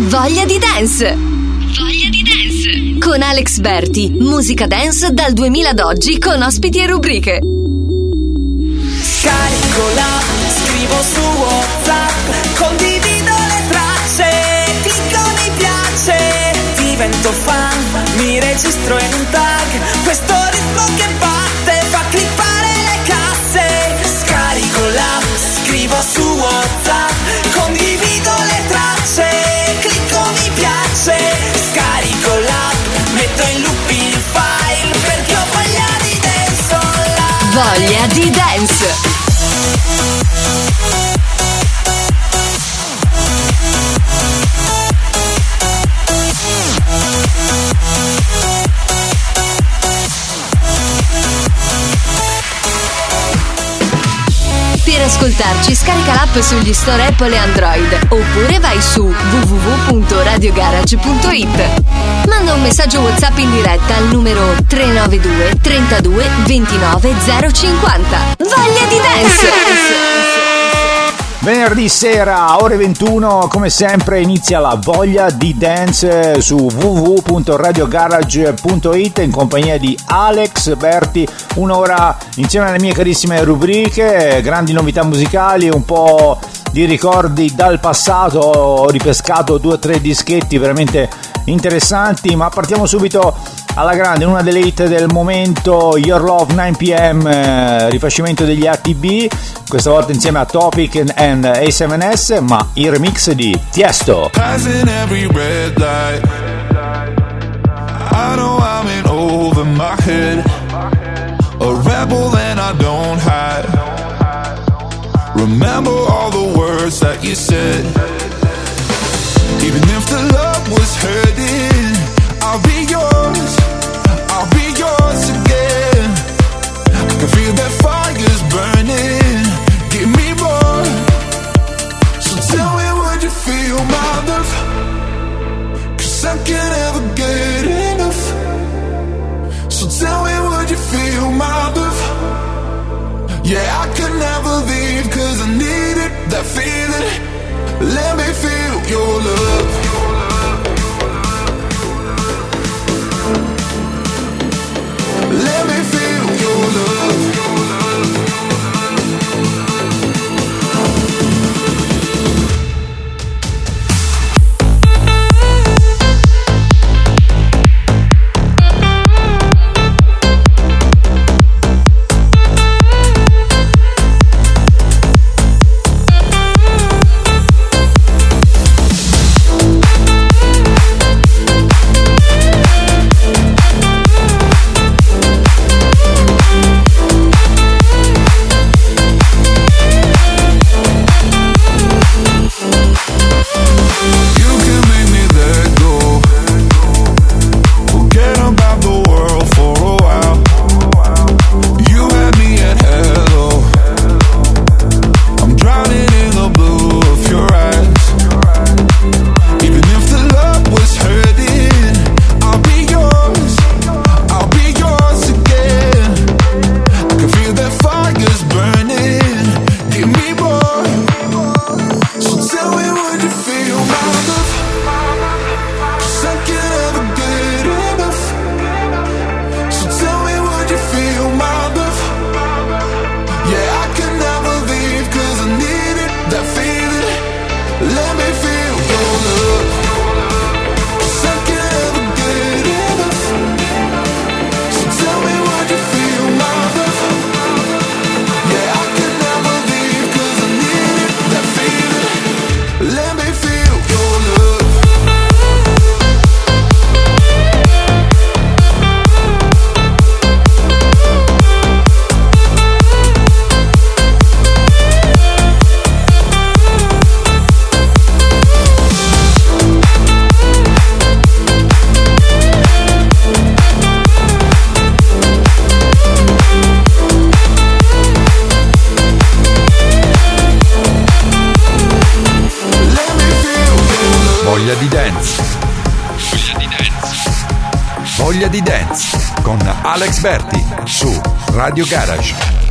Voglia di dance! Voglia di dance! Con Alex Berti, musica dance dal 2000 ad oggi con ospiti e rubriche. Scarico la, scrivo su WhatsApp, condivido le tracce, clicco mi piace, divento fan, mi registro in un tag, questo ritmo che batte fa clippare le casse. Scarico la, scrivo su WhatsApp, piace, scarico l'app, metto in loop il file perché ho voglia di dance online. Voglia di dance! Ascoltarci scarica l'app sugli store Apple e Android oppure vai su www.radiogarage.it. Manda un messaggio WhatsApp in diretta al numero 392 32 29 050. Voglia di dance! Venerdì sera, ore 21, come sempre inizia la voglia di dance su www.radiogarage.it in compagnia di Alex Berti, un'ora insieme alle mie carissime rubriche, grandi novità musicali, un po' di ricordi dal passato, ho ripescato due o tre dischetti veramente interessanti, ma partiamo subito alla grande, una delle hit del momento, Your Love 9pm, eh, rifacimento degli ATB, questa volta insieme a Topic and A7S, ma il remix di Tiesto. Passing every red light. I know I'm in over my head. A rebel and I don't hide. Remember all the words that you said. Even if the love was hurting, I'll be yours. I'll be yours again. I can feel that fire's burning. Give me more. So tell me, would you feel my love? Cause I can't get enough. So tell me, would you feel my love? Yeah, I never leave cause I need it, that feeling. Let me feel your love. Alex Berti su Radio Garage.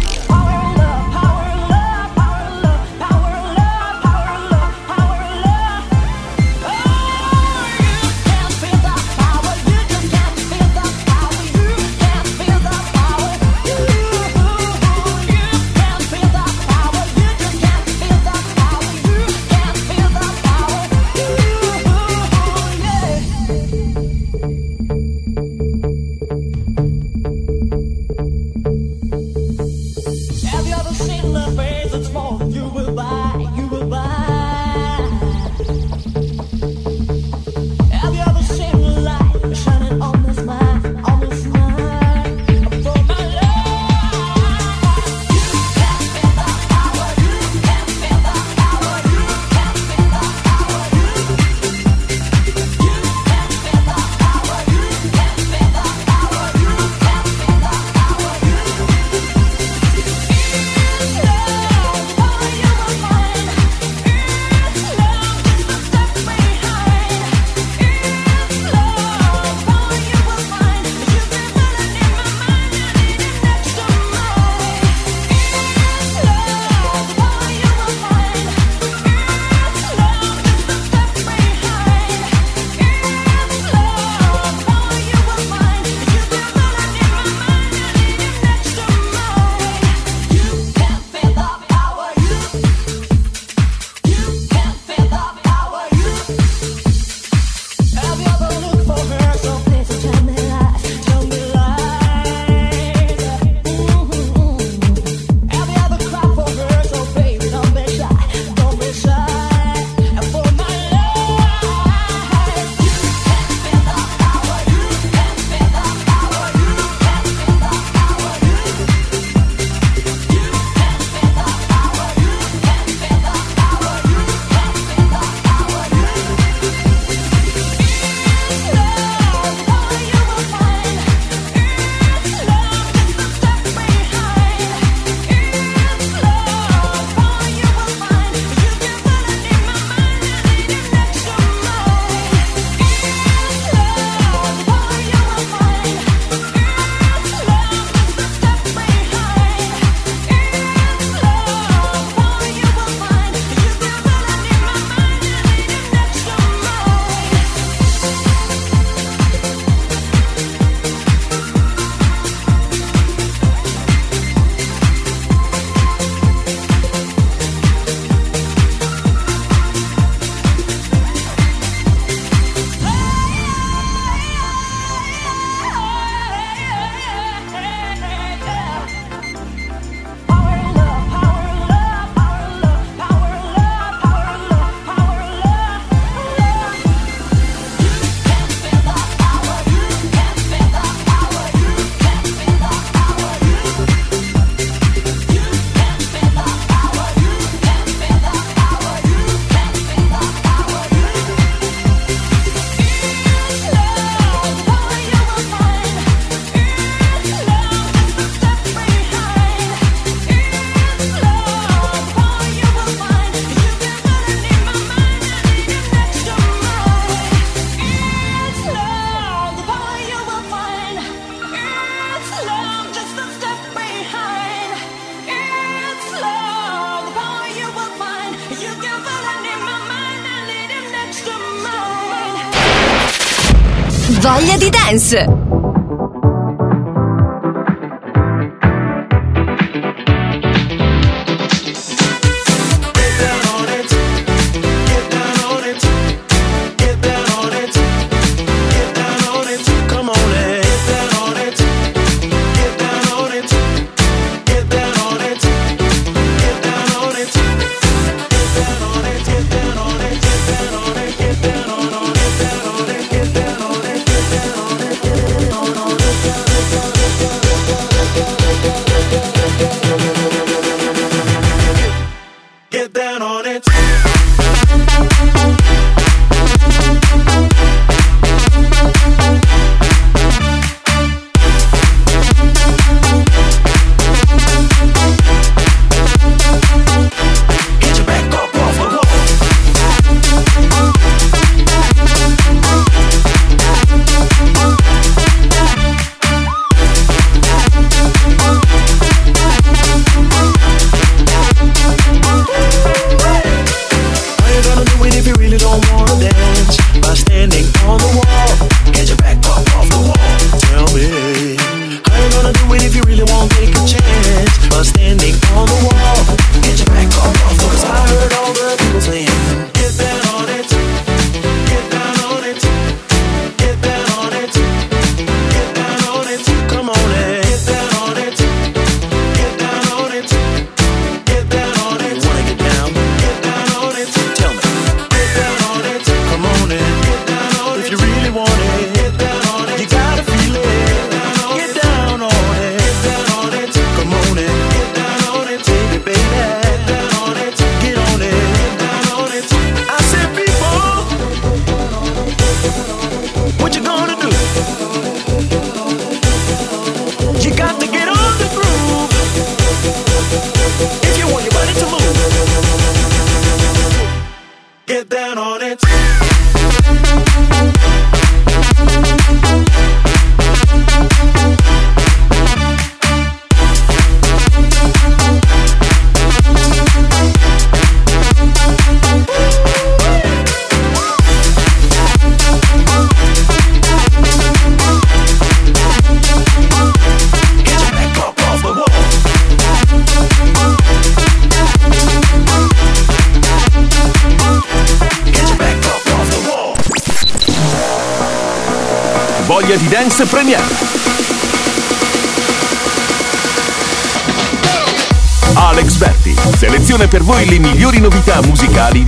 Voglia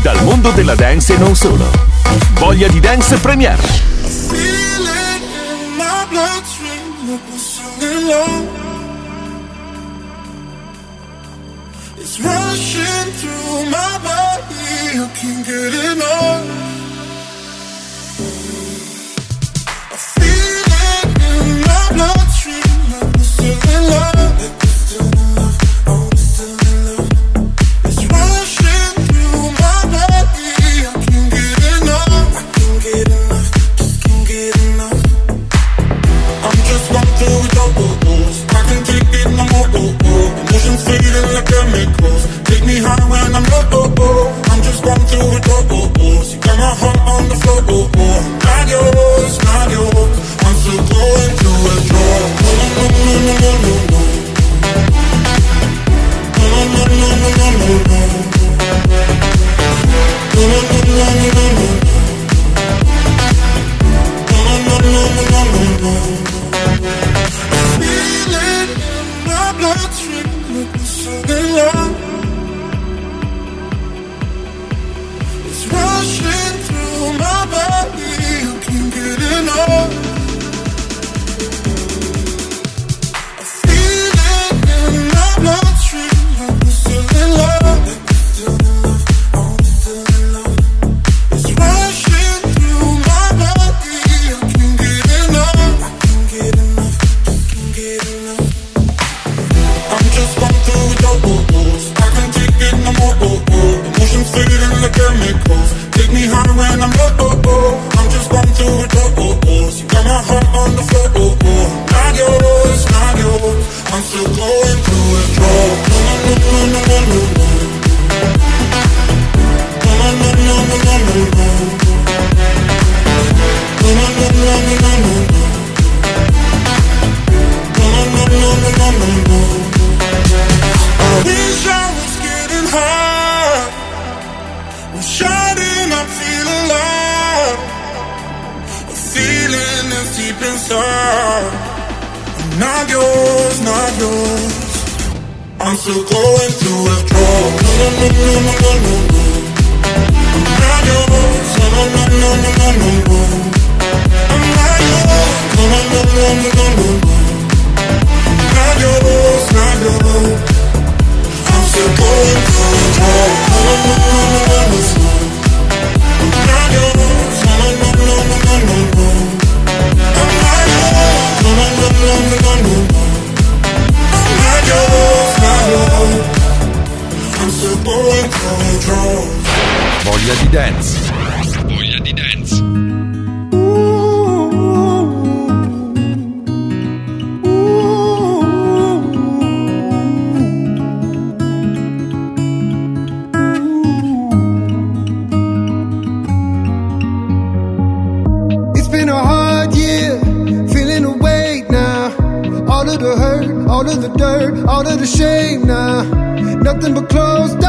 dal mondo della dance e non solo. Voglia di dance premiere. It's rushing through my body, I can't get enough. deep inside. I'm not yours, not yours. I'm still going through withdraw. No, no, no, no, no, no, no. I'm not yours. No, no, no, no, no, no, no. I'm not yours. No, no, no, no, no, no, no. I'm not yours, not yours. I'm still going through withdraw. No, no, no, no, no, no, no. I'm not yours. No, no, no, no, no, no, no. Voglia di dance. nothing but closed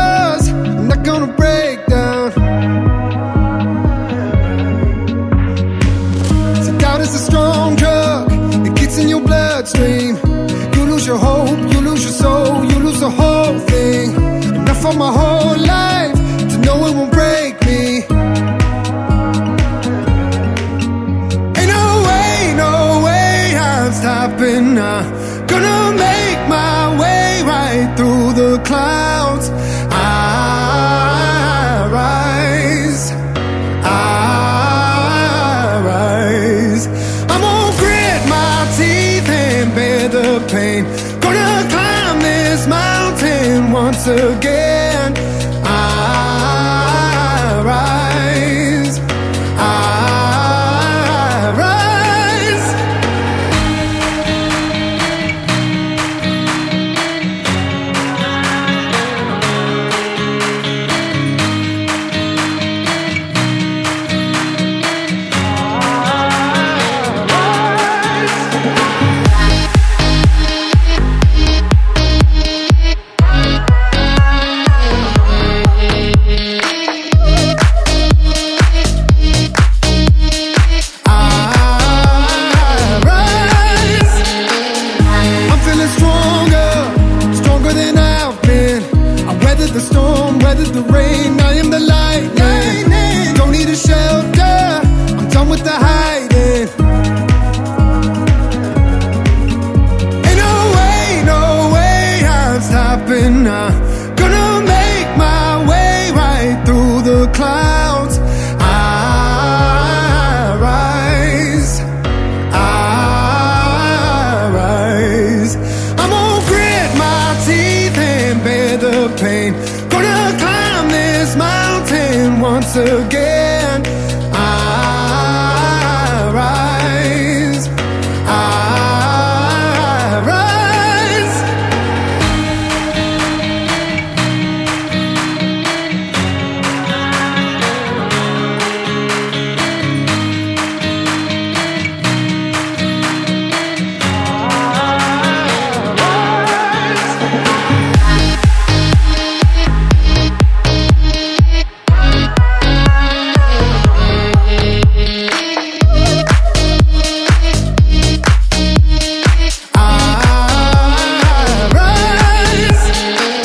again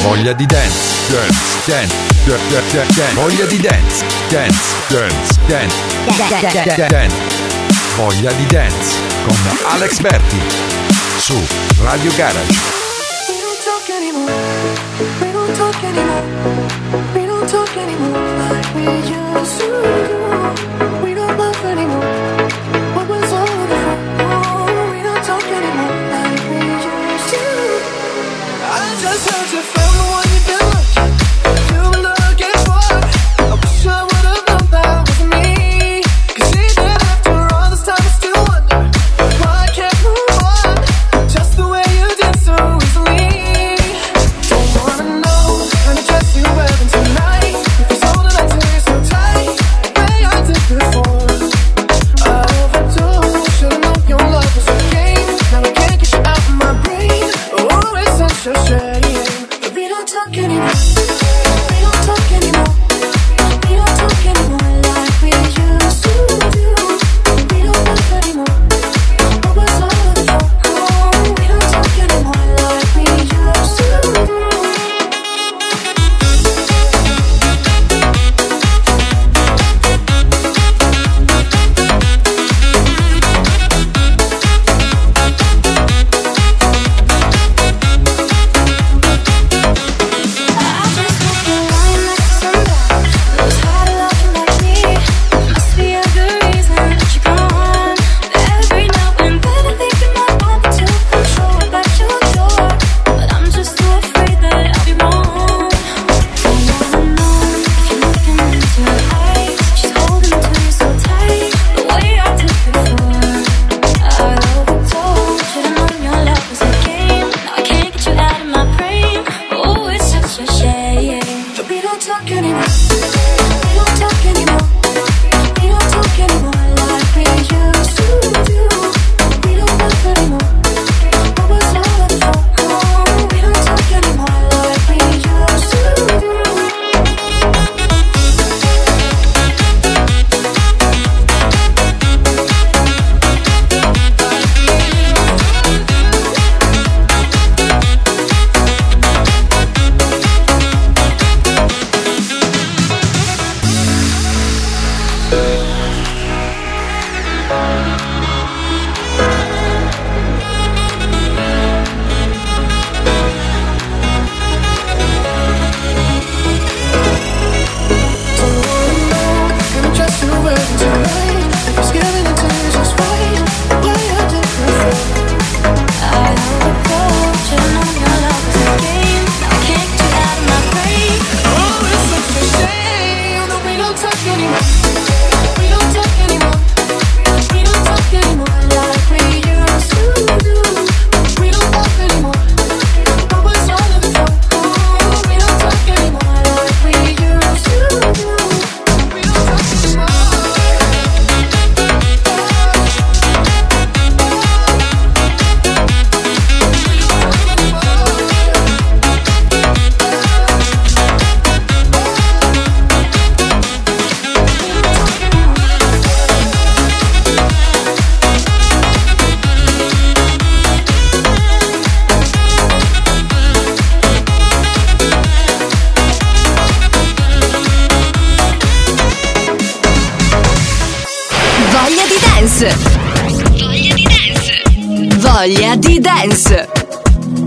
Voglia di dance, dance, dance, dance, dance, dance. Voglia di dance, dance, dance, dance, dance, dance. dance. Voglia di dance con Alex Berti su Radio Garage. We don't talk anymore. We don't talk anymore. We don't talk anymore like we used to. shooting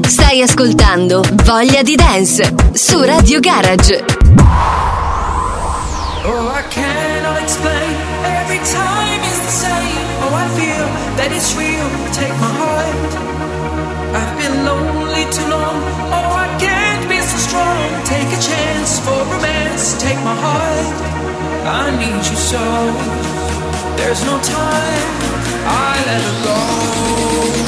Stai ascoltando Voglia di dance su Radio Garage. Oh, I cannot explain. Every time is the same. Oh, I feel that it's real. Take my heart. I've been lonely too long. Oh, I can't be so strong. Take a chance for romance. Take my heart. I need you so. There's no time. I let it go.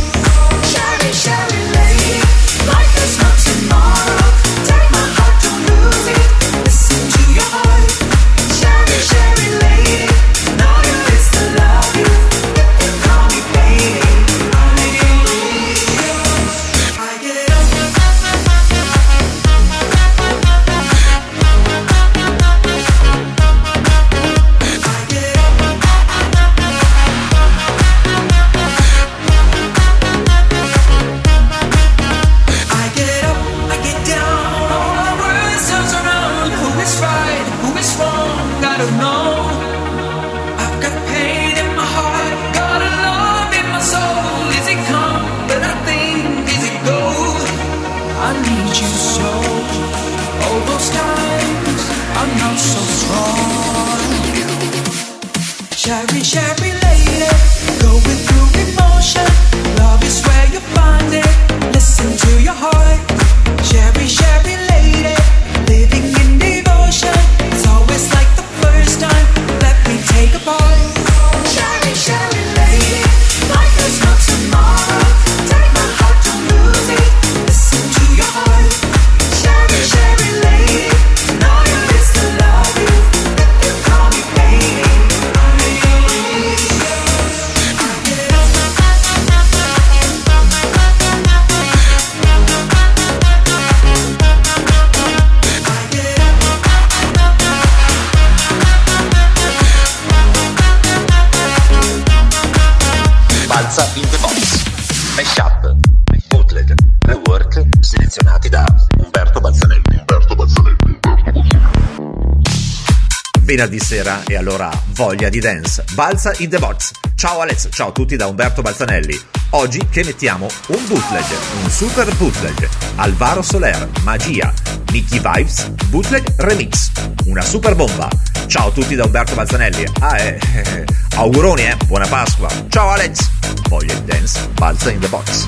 Venerdì sera e allora voglia di dance. Balza in the box. Ciao Alex, ciao a tutti da Umberto Balzanelli. Oggi che mettiamo un bootleg, un super bootleg. Alvaro Soler, Magia, Nicky Vibes, bootleg remix. Una super bomba. Ciao a tutti da Umberto Balzanelli. Ah, eh, eh, auguroni, eh, buona Pasqua. Ciao Alex. Voglia di dance, balza in the box.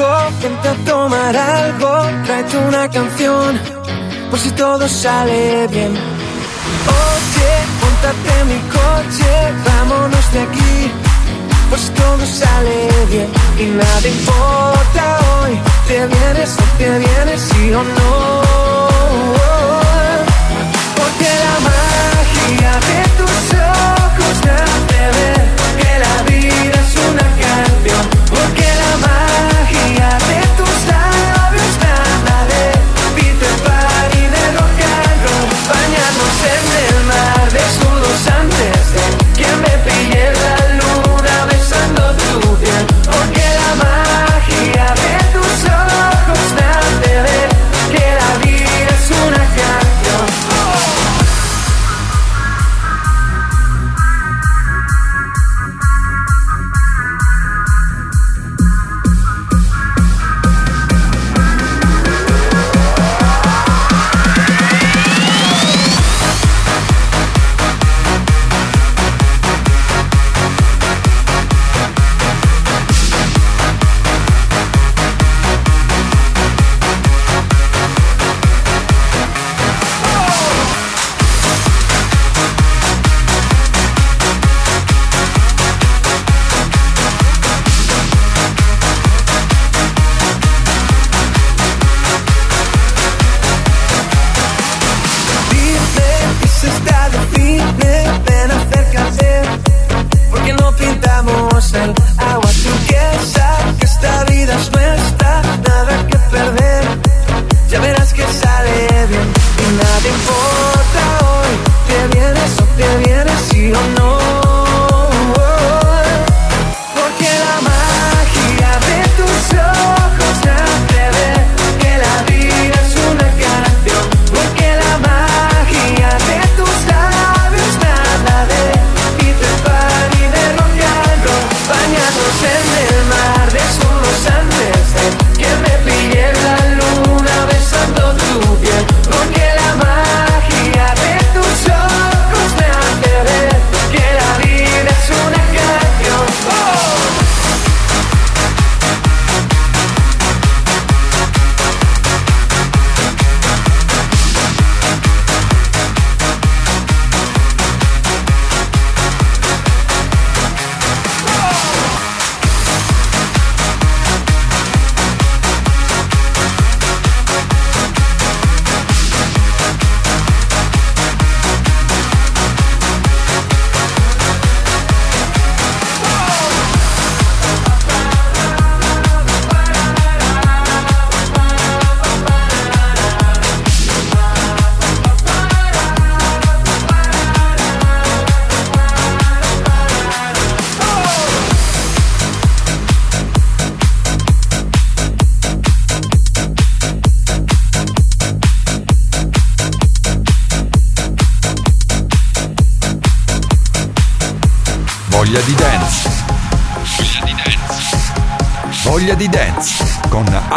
algo, tomar algo, tráete una canción, por si todo sale bien. Oye, montate en mi coche, vámonos de aquí, por si todo sale bien. Y nada importa hoy, te vienes o te vienes, sí o no. Porque la magia de tus ojos te hace ver que la vida es una canción. Porque la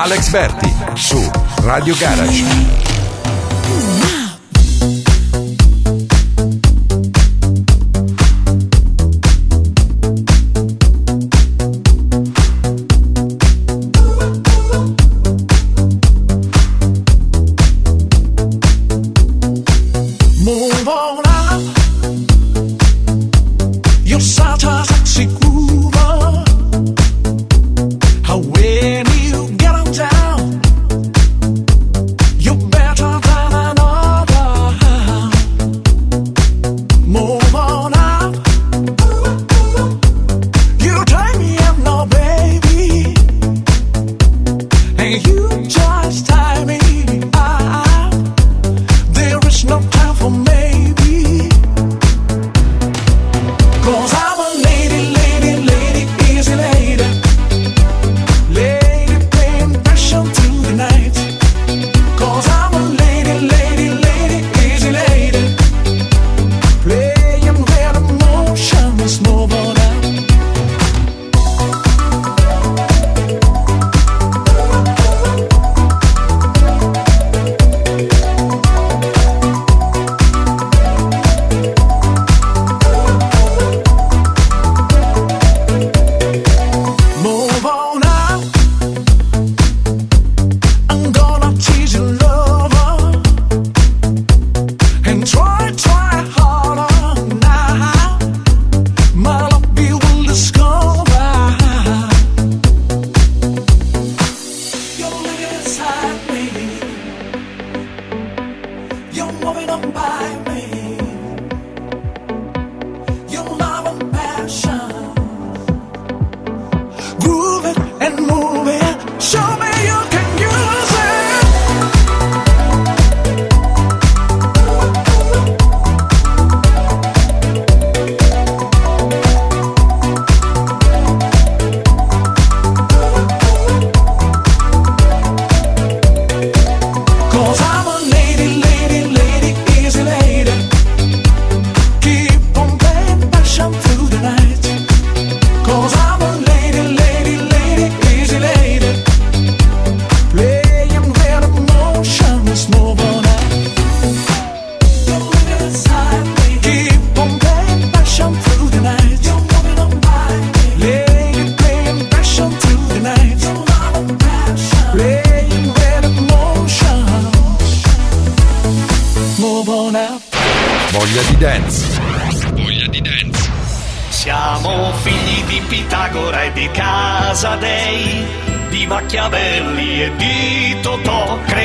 Alex Berti su Radio Garage.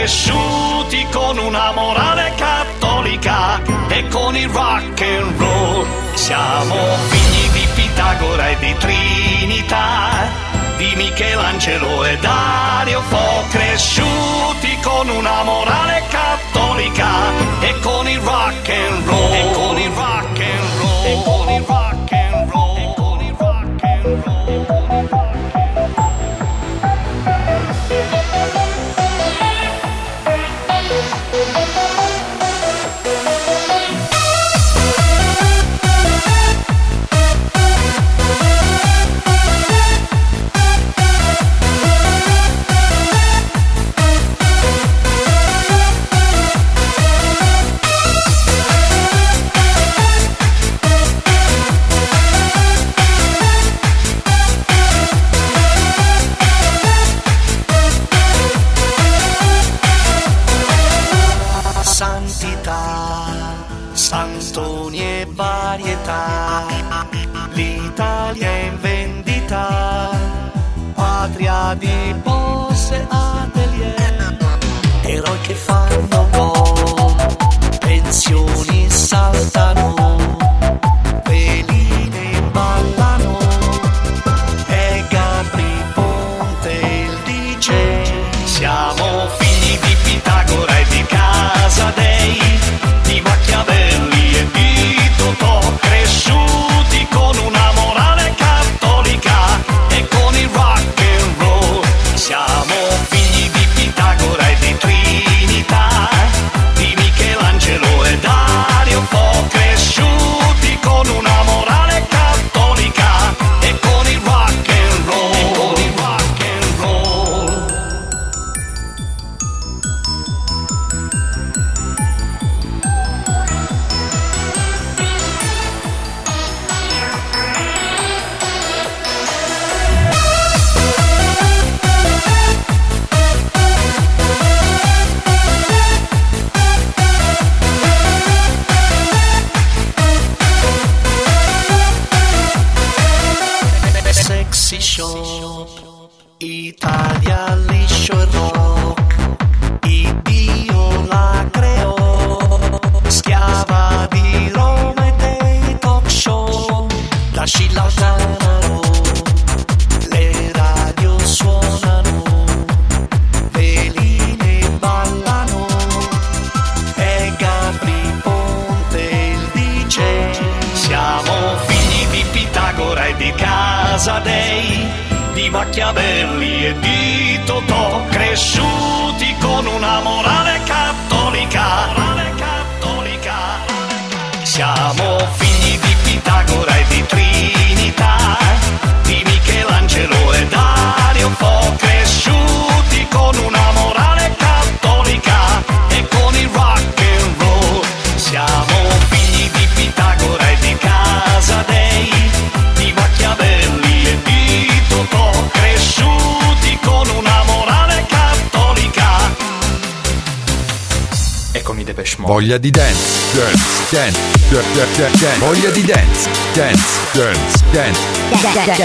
Cresciuti con una morale cattolica e con il rock and roll. Siamo figli di Pitagora e di Trinità, di Michelangelo e Dario Fo, cresciuti con una morale cattolica e con il rock and roll. E con il rock and roll.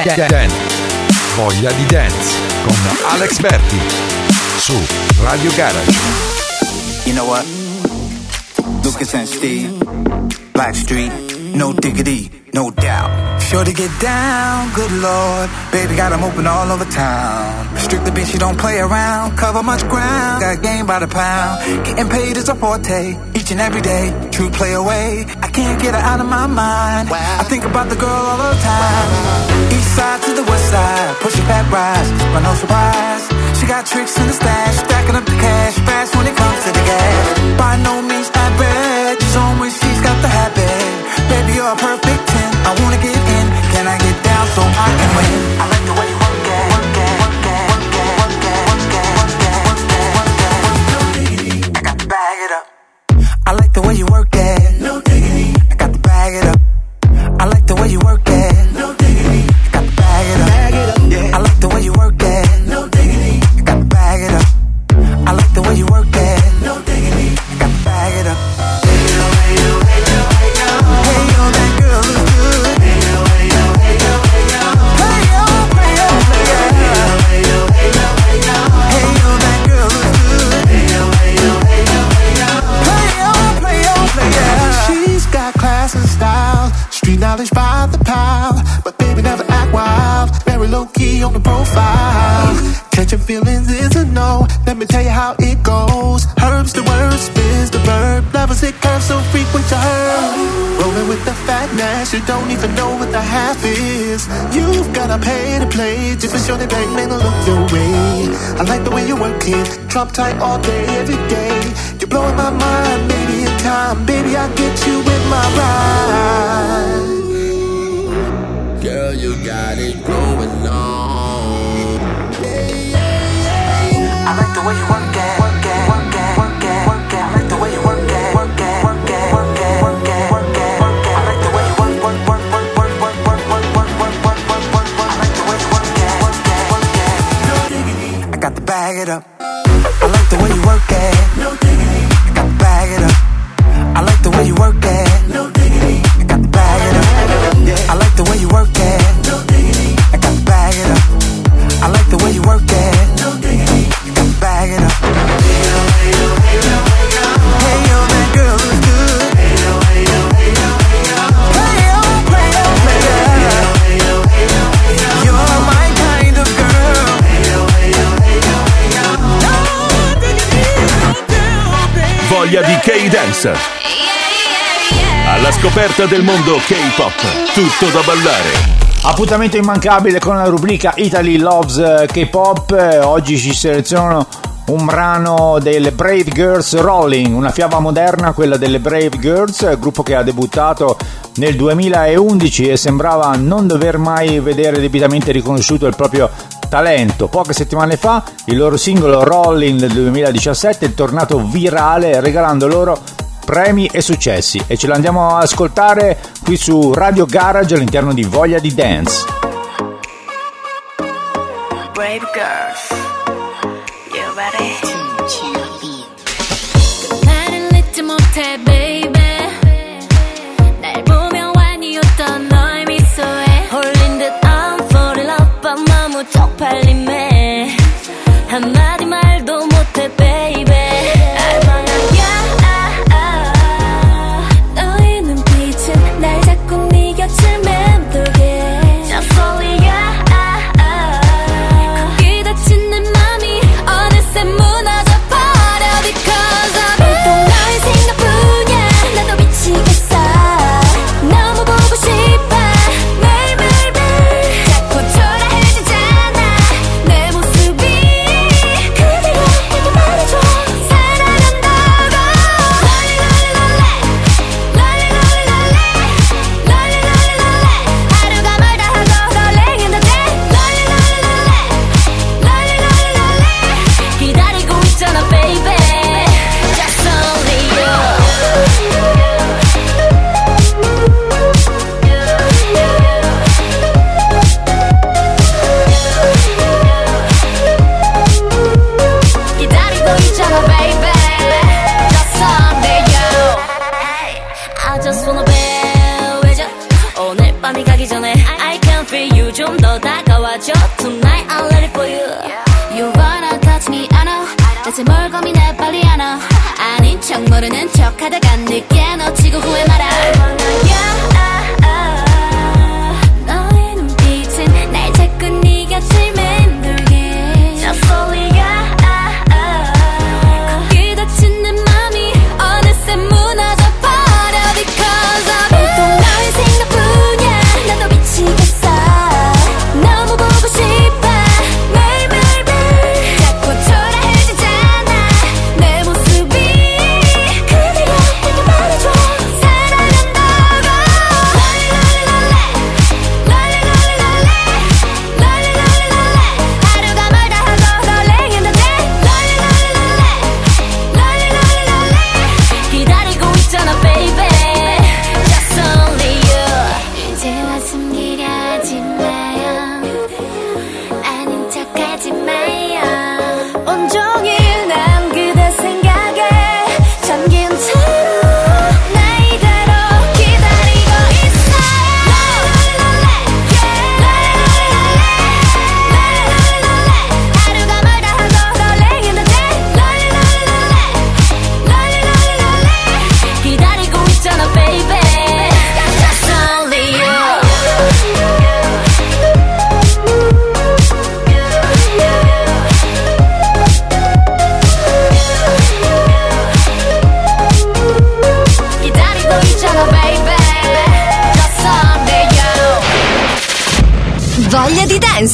Dance. Dance. Dance. Voglia di dance con Alex Berti su Radio Garage. You know what? Lucas and Steve, Blackstreet, no diggity, no doubt. Sure to get down, good lord. Baby got 'em open all over town. Strictly bitch, you don't play around. Cover much ground, got game by the pound. Getting paid is a forte, each and every day. True play away, I can't get her out of my mind. I think about the girl all the time. East side to the west side, pushing back rise, but no surprise. She got tricks in the stash, stacking up the cash, fast when it comes to the gas. By no means average, she's on when she's got the habit. Baby, you're a perfect guess you don't even know what the half is. You've gotta pay to play, just for sure they bang man to look your way. I like the way you work it, drop tight all day, every day. You're blowing my mind, maybe in time, baby I'll get you with my ride. Girl, you got it going on. Yeah, yeah, yeah, I like the way you work it. bag it up. I like the way you work at. No diggity. You got to bag it up. I like the way you work at. No diggity. You got to bag it up. Yeah. I like the way you work at. No diggity. I got to bag it up. I like the way you work at. gioia di K-Dance. Alla scoperta del mondo K-Pop, tutto da ballare. Appuntamento immancabile con la rubrica Italy Loves eh, K-Pop. Eh, oggi ci selezionano un brano delle Brave Girls Rolling, una fiaba moderna, quella delle Brave Girls, eh, gruppo che ha debuttato nel 2011 e sembrava non dover mai vedere debitamente riconosciuto il proprio Talento. Poche settimane fa il loro singolo Rolling del 2017 è tornato virale regalando loro premi e successi e ce l'andiamo ad ascoltare qui su Radio Garage all'interno di Voglia di Dance. Brave girls, you ready?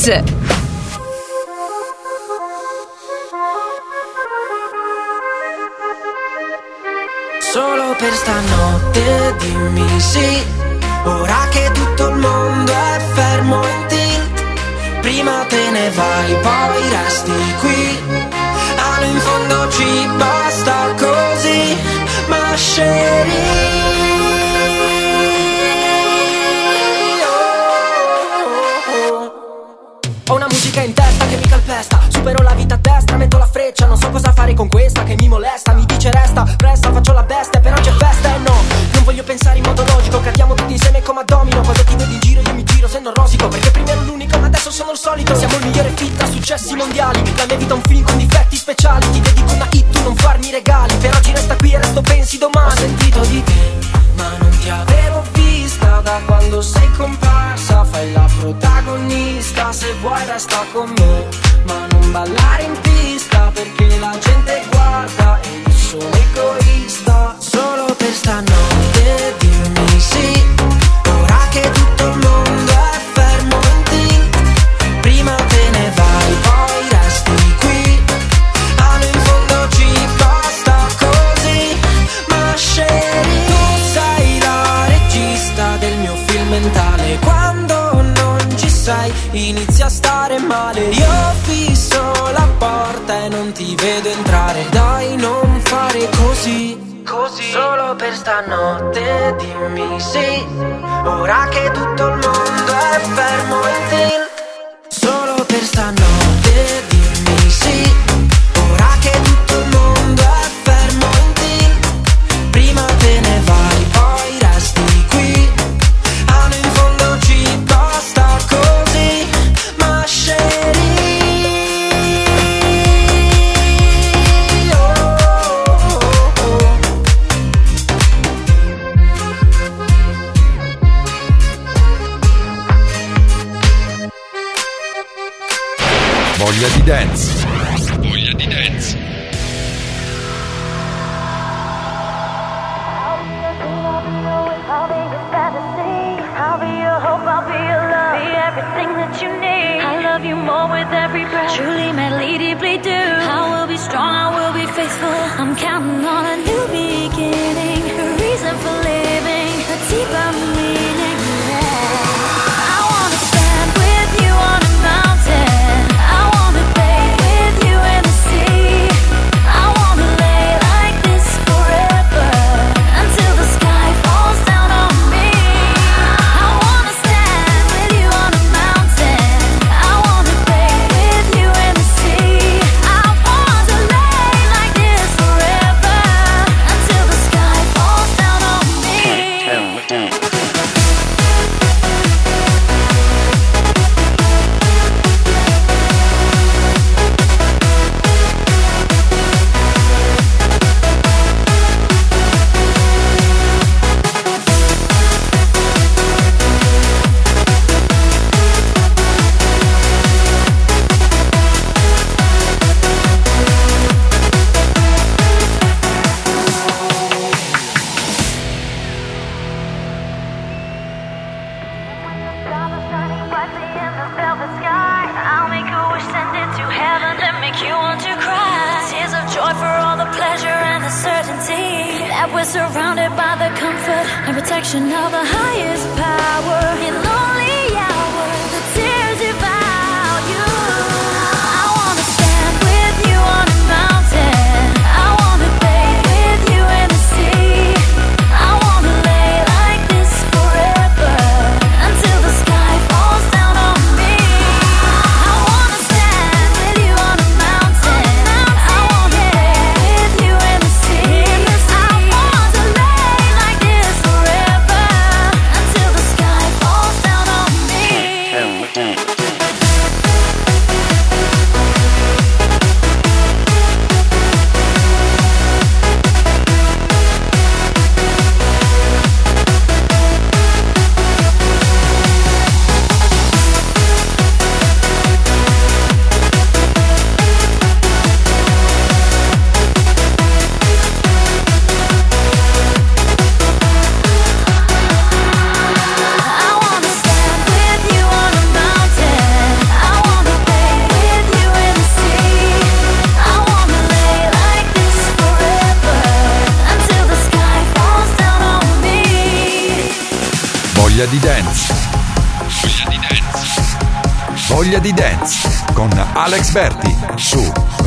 It. stare male. Io fisso la porta e non ti vedo entrare. Dai non fare così. Così. Solo per stanotte dimmi sì. Ora che tutto il mondo è fermo e tilt Solo per stanotte dimmi sì. dance.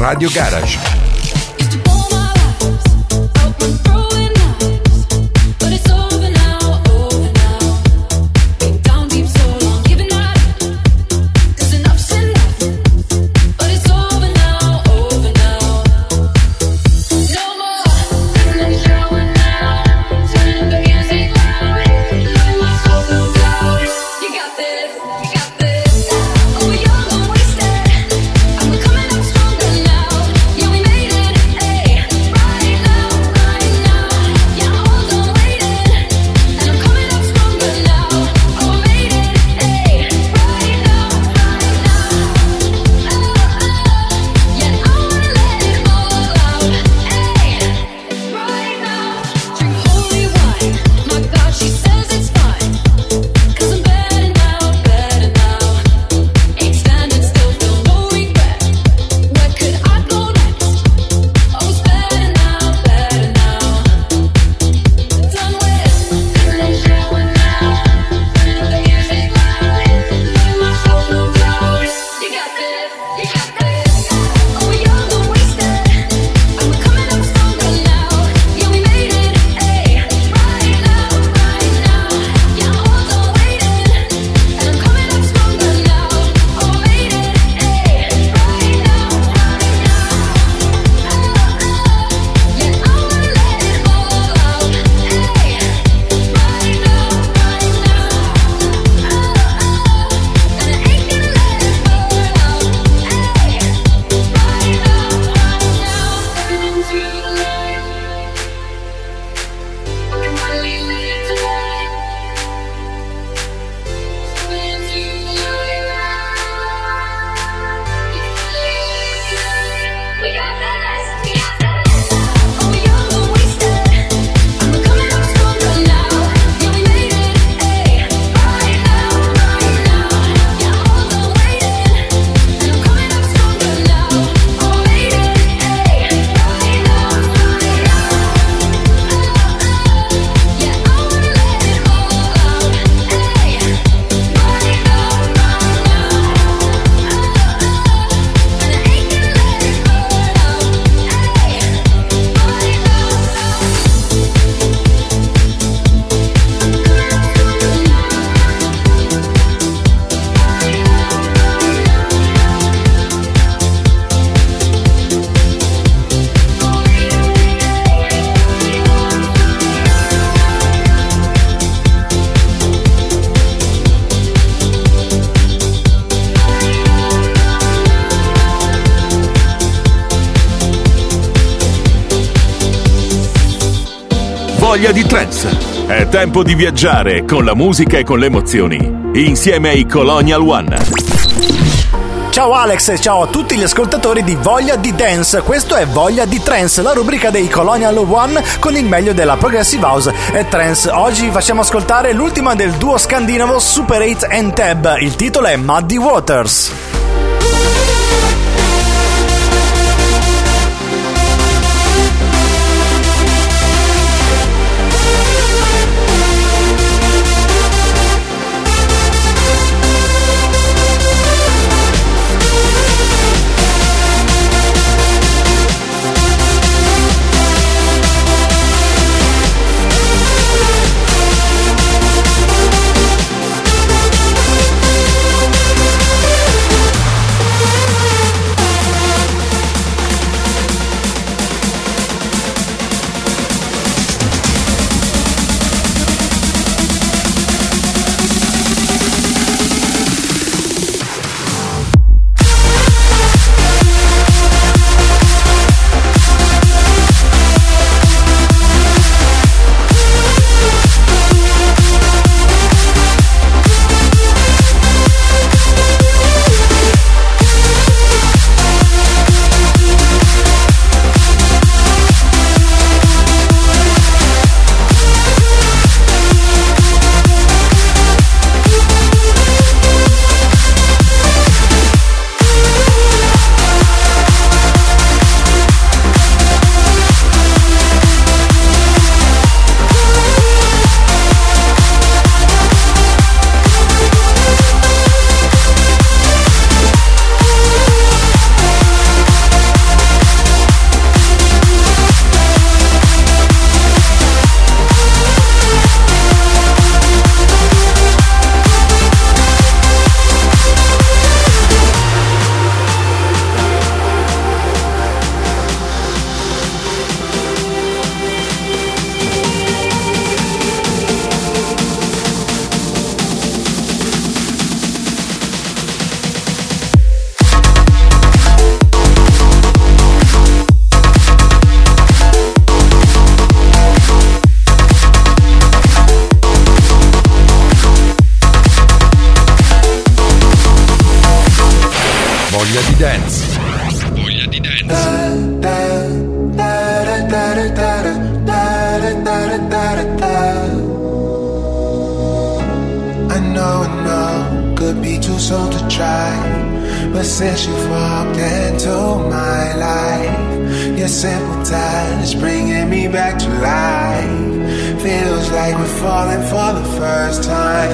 Rádio Garage. È tempo di viaggiare con la musica e con le emozioni, insieme ai Colonial One. Ciao Alex e ciao a tutti gli ascoltatori di Voglia di Dance, questo è Voglia di Trance, la rubrica dei Colonial One con il meglio della Progressive House e Trance. Oggi vi facciamo ascoltare l'ultima del duo scandinavo Super 8 and Tab, il titolo è Muddy Waters.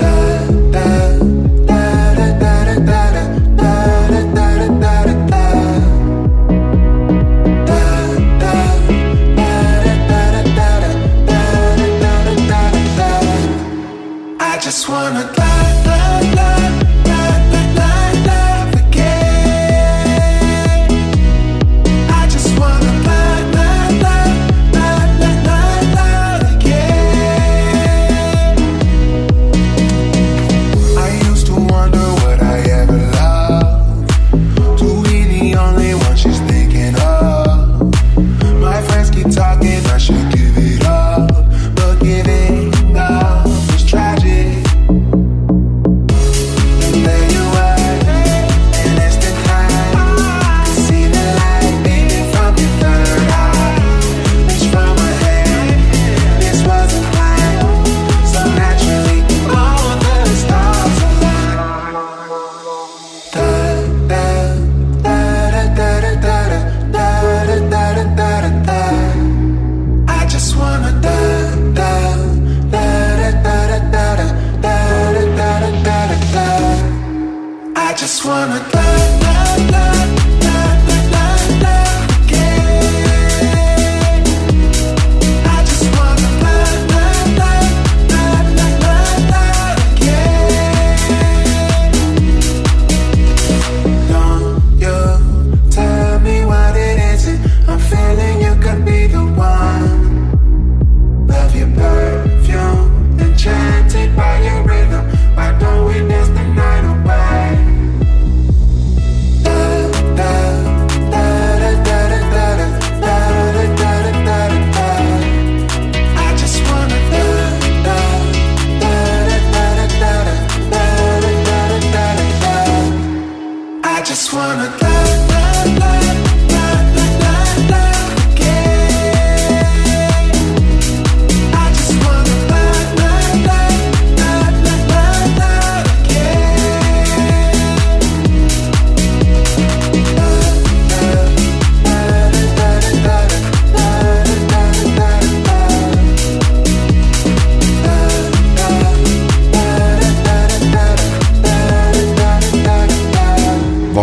that, that.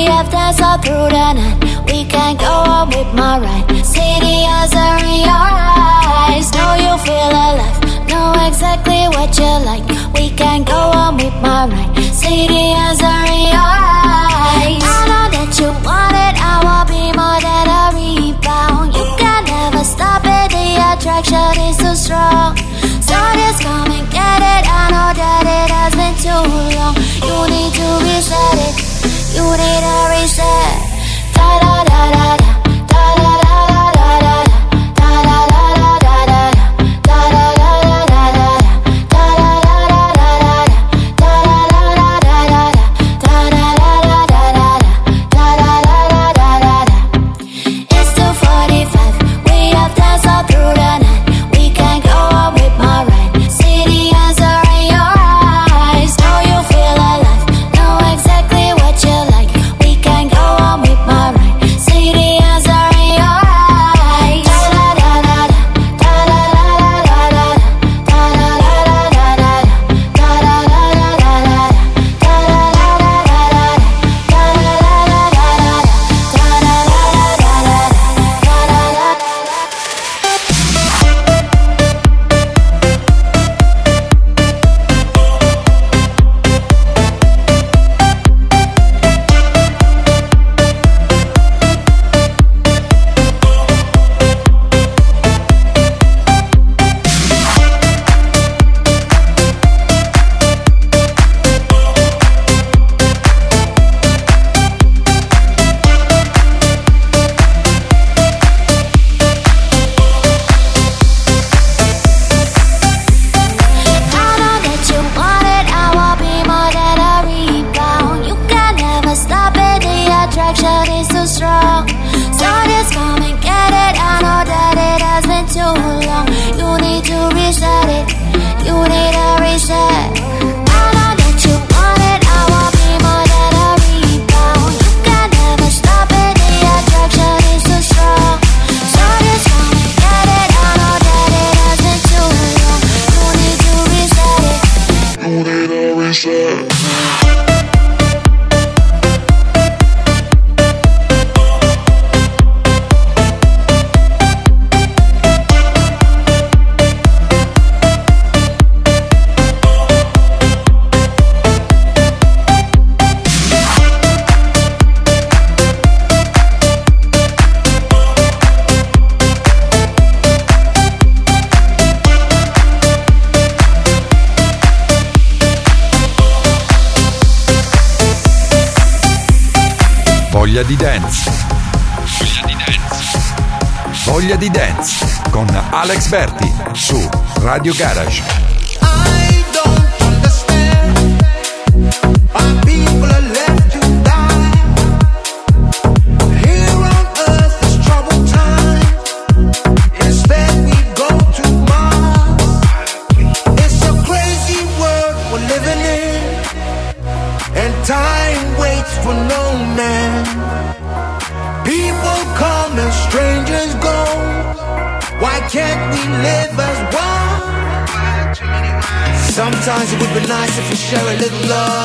We have danced all through the night We can go on with my ride. See the answer in your eyes Know you feel alive. Know exactly what you like. We can go on with my ride. See the answer in your eyes I know that you want it. I will be more than a rebound. You can never stop it. The attraction is so strong. So just come and get it. I know that it has been too long. You need to reset it. You need a reset. Voglia di Dance. Voglia di Dance. Voglia di Dance con Alex Berti su Radio Garage. I don't understand. share a little love.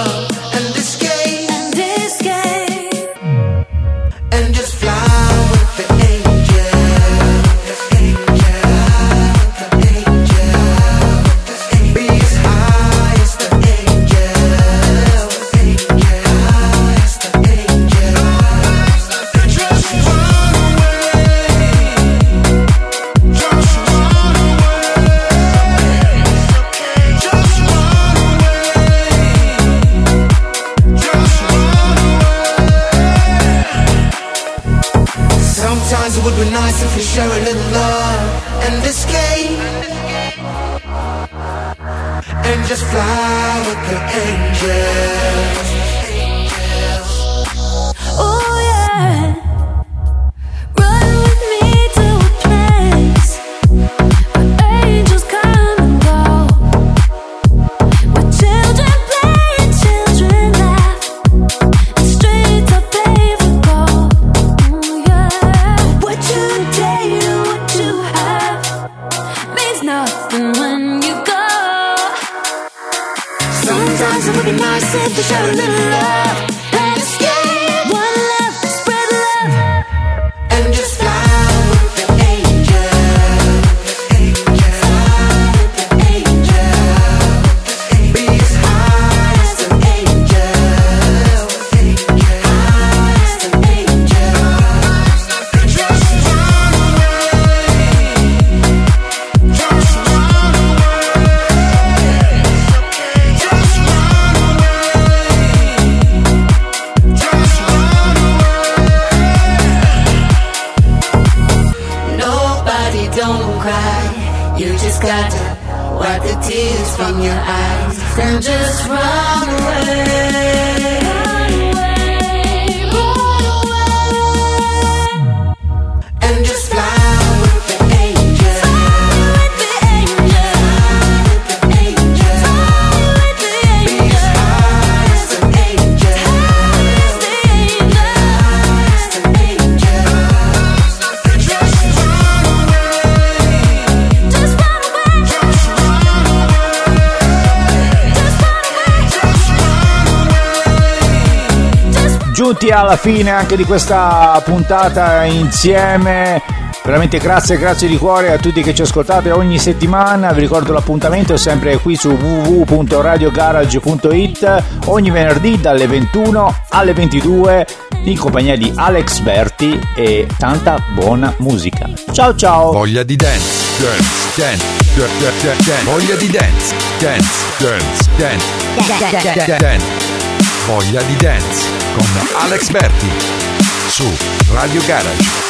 be nice if you showed a little love. giunti alla fine anche di questa puntata insieme. Veramente grazie, grazie di cuore a tutti che ci ascoltate ogni settimana. Vi ricordo l'appuntamento sempre qui su www.radiogarage.it ogni venerdì dalle 21 alle 22 in compagnia di Alex Berti e tanta buona musica. Ciao ciao! Voglia di dance, dance, dance, dance, dance, voglia di dance, dance, dance, dance, dance, dance. Voglia di Dance con Alex Berti su Radio Garage.